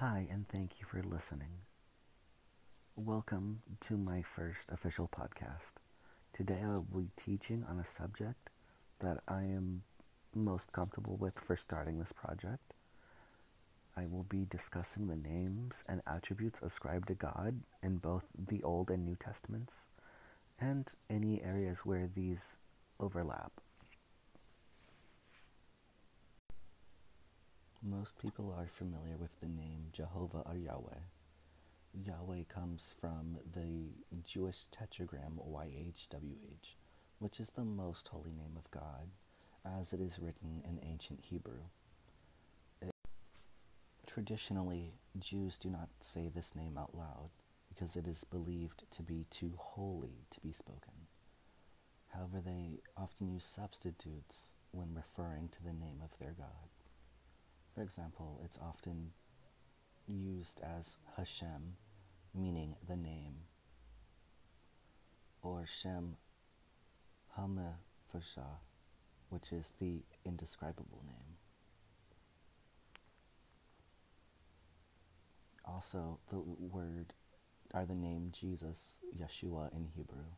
Hi, and thank you for listening. Welcome to my first official podcast. Today I will be teaching on a subject that I am most comfortable with for starting this project. I will be discussing the names and attributes ascribed to God in both the Old and New Testaments, and any areas where these overlap. Most people are familiar with the name Jehovah or Yahweh. Yahweh comes from the Jewish tetragram YHWH, which is the most holy name of God, as it is written in ancient Hebrew. It, traditionally, Jews do not say this name out loud because it is believed to be too holy to be spoken. However, they often use substitutes when referring to the name of their God. For example, it's often used as Hashem, meaning the name, or Shem Hamefasha, which is the indescribable name. Also, the word or the name Jesus, Yeshua in Hebrew,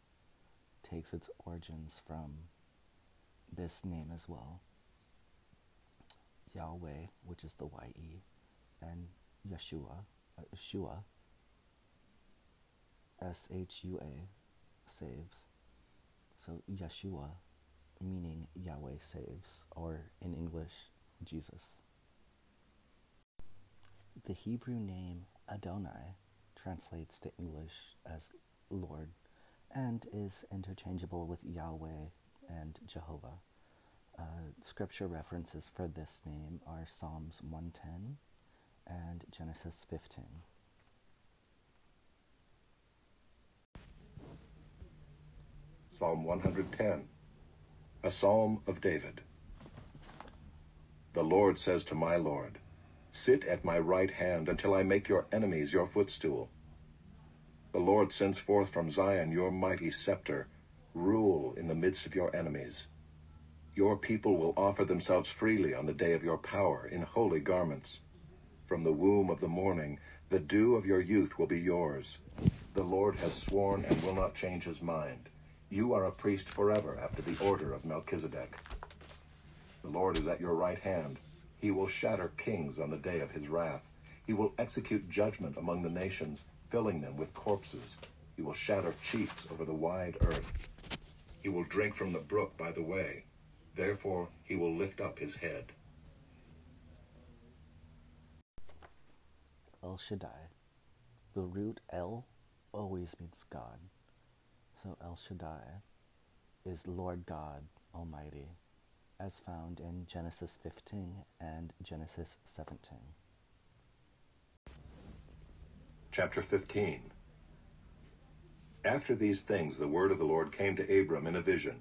takes its origins from this name as well. Yahweh, which is the Y-E, and Yeshua, uh, Shua, S-H-U-A, saves. So Yeshua, meaning Yahweh saves, or in English, Jesus. The Hebrew name Adonai translates to English as Lord and is interchangeable with Yahweh and Jehovah. Uh, scripture references for this name are Psalms 110 and Genesis 15. Psalm 110, a psalm of David. The Lord says to my Lord, Sit at my right hand until I make your enemies your footstool. The Lord sends forth from Zion your mighty scepter. Rule in the midst of your enemies. Your people will offer themselves freely on the day of your power in holy garments. From the womb of the morning, the dew of your youth will be yours. The Lord has sworn and will not change his mind. You are a priest forever after the order of Melchizedek. The Lord is at your right hand. He will shatter kings on the day of his wrath. He will execute judgment among the nations, filling them with corpses. He will shatter chiefs over the wide earth. He will drink from the brook by the way. Therefore he will lift up his head. El Shaddai. The root El always means God. So El Shaddai is Lord God Almighty, as found in Genesis 15 and Genesis 17. Chapter 15 After these things the word of the Lord came to Abram in a vision.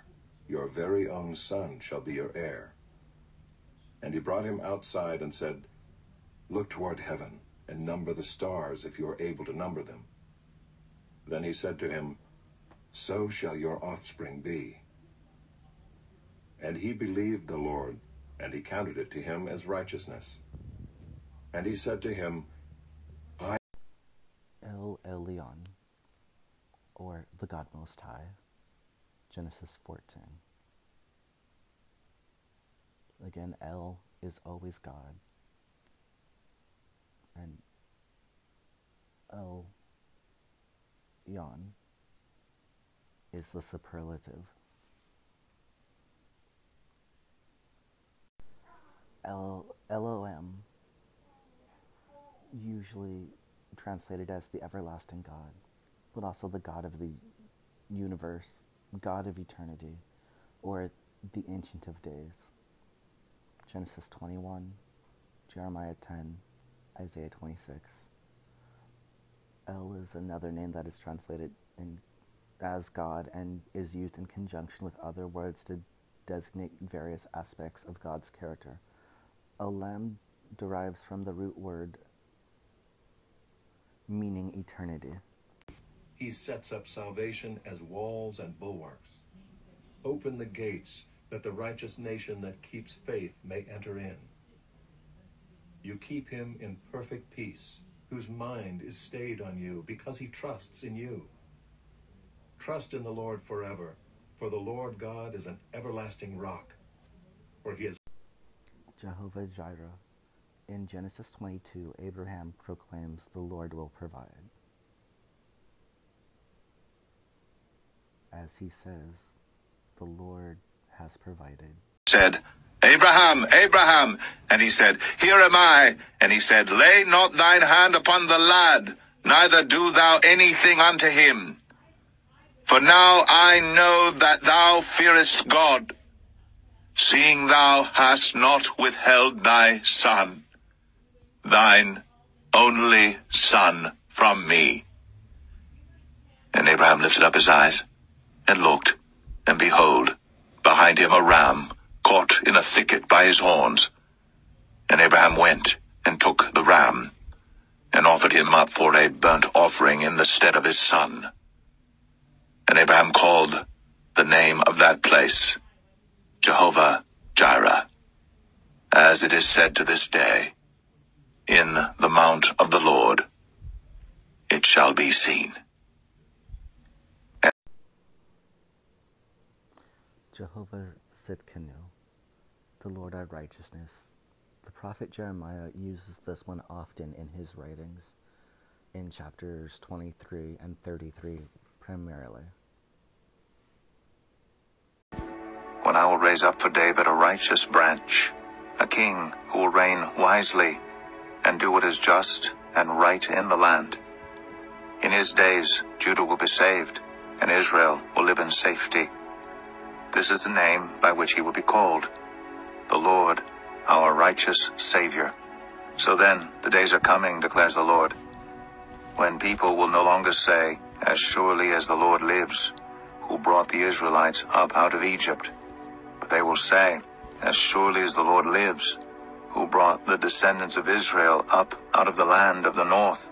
your very own son shall be your heir. And he brought him outside and said, Look toward heaven and number the stars if you are able to number them. Then he said to him, So shall your offspring be. And he believed the Lord, and he counted it to him as righteousness. And he said to him, I El Elyon, or the God Most High. Genesis 14. Again, El is always God. And El Yon is the superlative. El Elohim, usually translated as the everlasting God, but also the God of the universe, God of eternity, or the Ancient of Days. Genesis 21, Jeremiah 10, Isaiah 26. El is another name that is translated in, as God and is used in conjunction with other words to designate various aspects of God's character. Olam derives from the root word meaning eternity. He sets up salvation as walls and bulwarks. Open the gates that the righteous nation that keeps faith may enter in. You keep him in perfect peace, whose mind is stayed on you because he trusts in you. Trust in the Lord forever, for the Lord God is an everlasting rock, for he is Jehovah Jireh. In Genesis 22, Abraham proclaims, The Lord will provide. As he says, The Lord has provided. Said, Abraham, Abraham. And he said, Here am I. And he said, Lay not thine hand upon the lad, neither do thou anything unto him. For now I know that thou fearest God, seeing thou hast not withheld thy son, thine only son, from me. And Abraham lifted up his eyes and looked, and behold, behind him a ram caught in a thicket by his horns. And Abraham went and took the ram and offered him up for a burnt offering in the stead of his son. And Abraham called the name of that place Jehovah Jireh, as it is said to this day, in the mount of the Lord it shall be seen. Jehovah Tsidkenu, the Lord our righteousness. The prophet Jeremiah uses this one often in his writings, in chapters 23 and 33 primarily. When I will raise up for David a righteous branch, a king who will reign wisely and do what is just and right in the land. In his days, Judah will be saved, and Israel will live in safety. This is the name by which he will be called, the Lord, our righteous Savior. So then, the days are coming, declares the Lord, when people will no longer say, As surely as the Lord lives, who brought the Israelites up out of Egypt, but they will say, As surely as the Lord lives, who brought the descendants of Israel up out of the land of the north,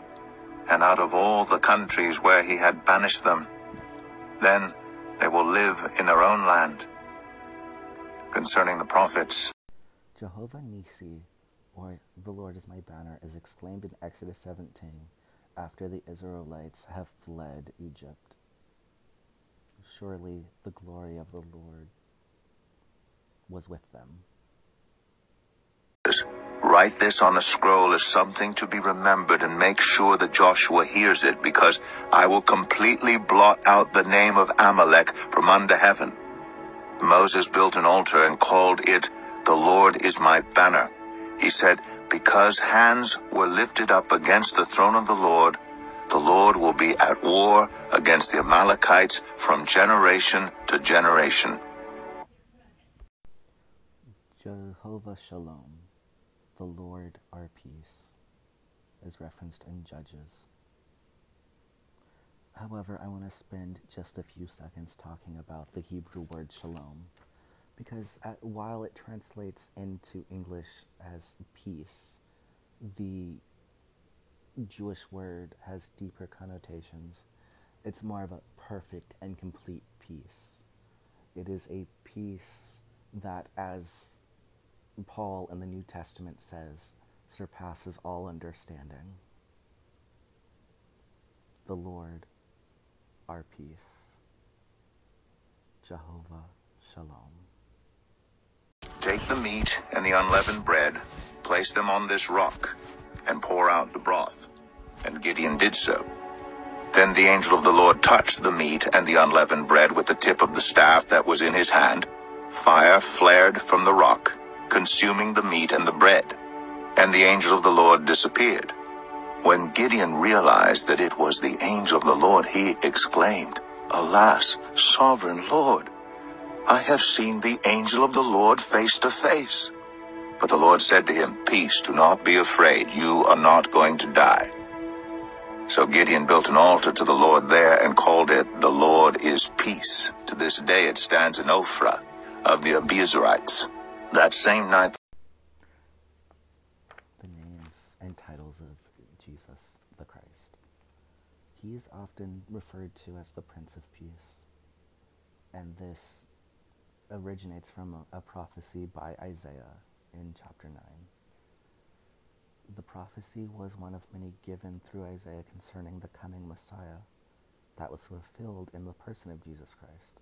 and out of all the countries where he had banished them. Then they will live in their own land. Concerning the prophets, Jehovah Nissi, or the Lord is my banner, is exclaimed in Exodus 17 after the Israelites have fled Egypt. Surely the glory of the Lord was with them. Write this on a scroll as something to be remembered and make sure that Joshua hears it because I will completely blot out the name of Amalek from under heaven. Moses built an altar and called it, The Lord is my banner. He said, Because hands were lifted up against the throne of the Lord, the Lord will be at war against the Amalekites from generation to generation. Jehovah Shalom, the Lord our peace, is referenced in Judges. However, I want to spend just a few seconds talking about the Hebrew word shalom, because at, while it translates into English as peace, the Jewish word has deeper connotations. It's more of a perfect and complete peace. It is a peace that, as Paul in the New Testament says, surpasses all understanding. The Lord, our peace. Jehovah Shalom. Take the meat and the unleavened bread, place them on this rock, and pour out the broth. And Gideon did so. Then the angel of the Lord touched the meat and the unleavened bread with the tip of the staff that was in his hand. Fire flared from the rock, consuming the meat and the bread. And the angel of the Lord disappeared. When Gideon realized that it was the angel of the Lord, he exclaimed, Alas, sovereign Lord, I have seen the angel of the Lord face to face. But the Lord said to him, Peace, do not be afraid. You are not going to die. So Gideon built an altar to the Lord there and called it, The Lord is Peace. To this day it stands in Ophrah of the Abiezrites. That same night, the names and titles of Jesus the Christ. He is often referred to as the Prince of Peace, and this originates from a, a prophecy by Isaiah in chapter 9. The prophecy was one of many given through Isaiah concerning the coming Messiah that was fulfilled in the person of Jesus Christ.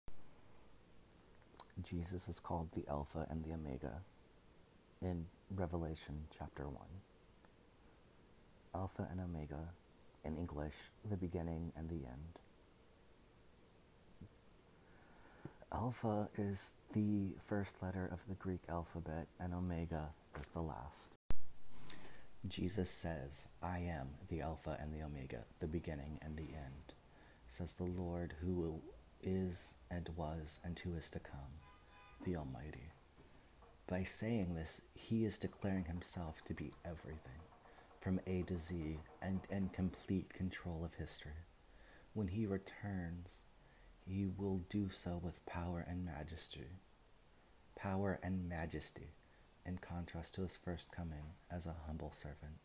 Jesus is called the Alpha and the Omega in Revelation chapter 1. Alpha and Omega, in English, the beginning and the end. Alpha is the first letter of the Greek alphabet, and Omega is the last. Jesus says, I am the Alpha and the Omega, the beginning and the end, says the Lord who is and was and who is to come, the Almighty. By saying this, he is declaring himself to be everything, from A to Z, and in complete control of history. When he returns, he will do so with power and majesty. Power and majesty, in contrast to his first coming as a humble servant.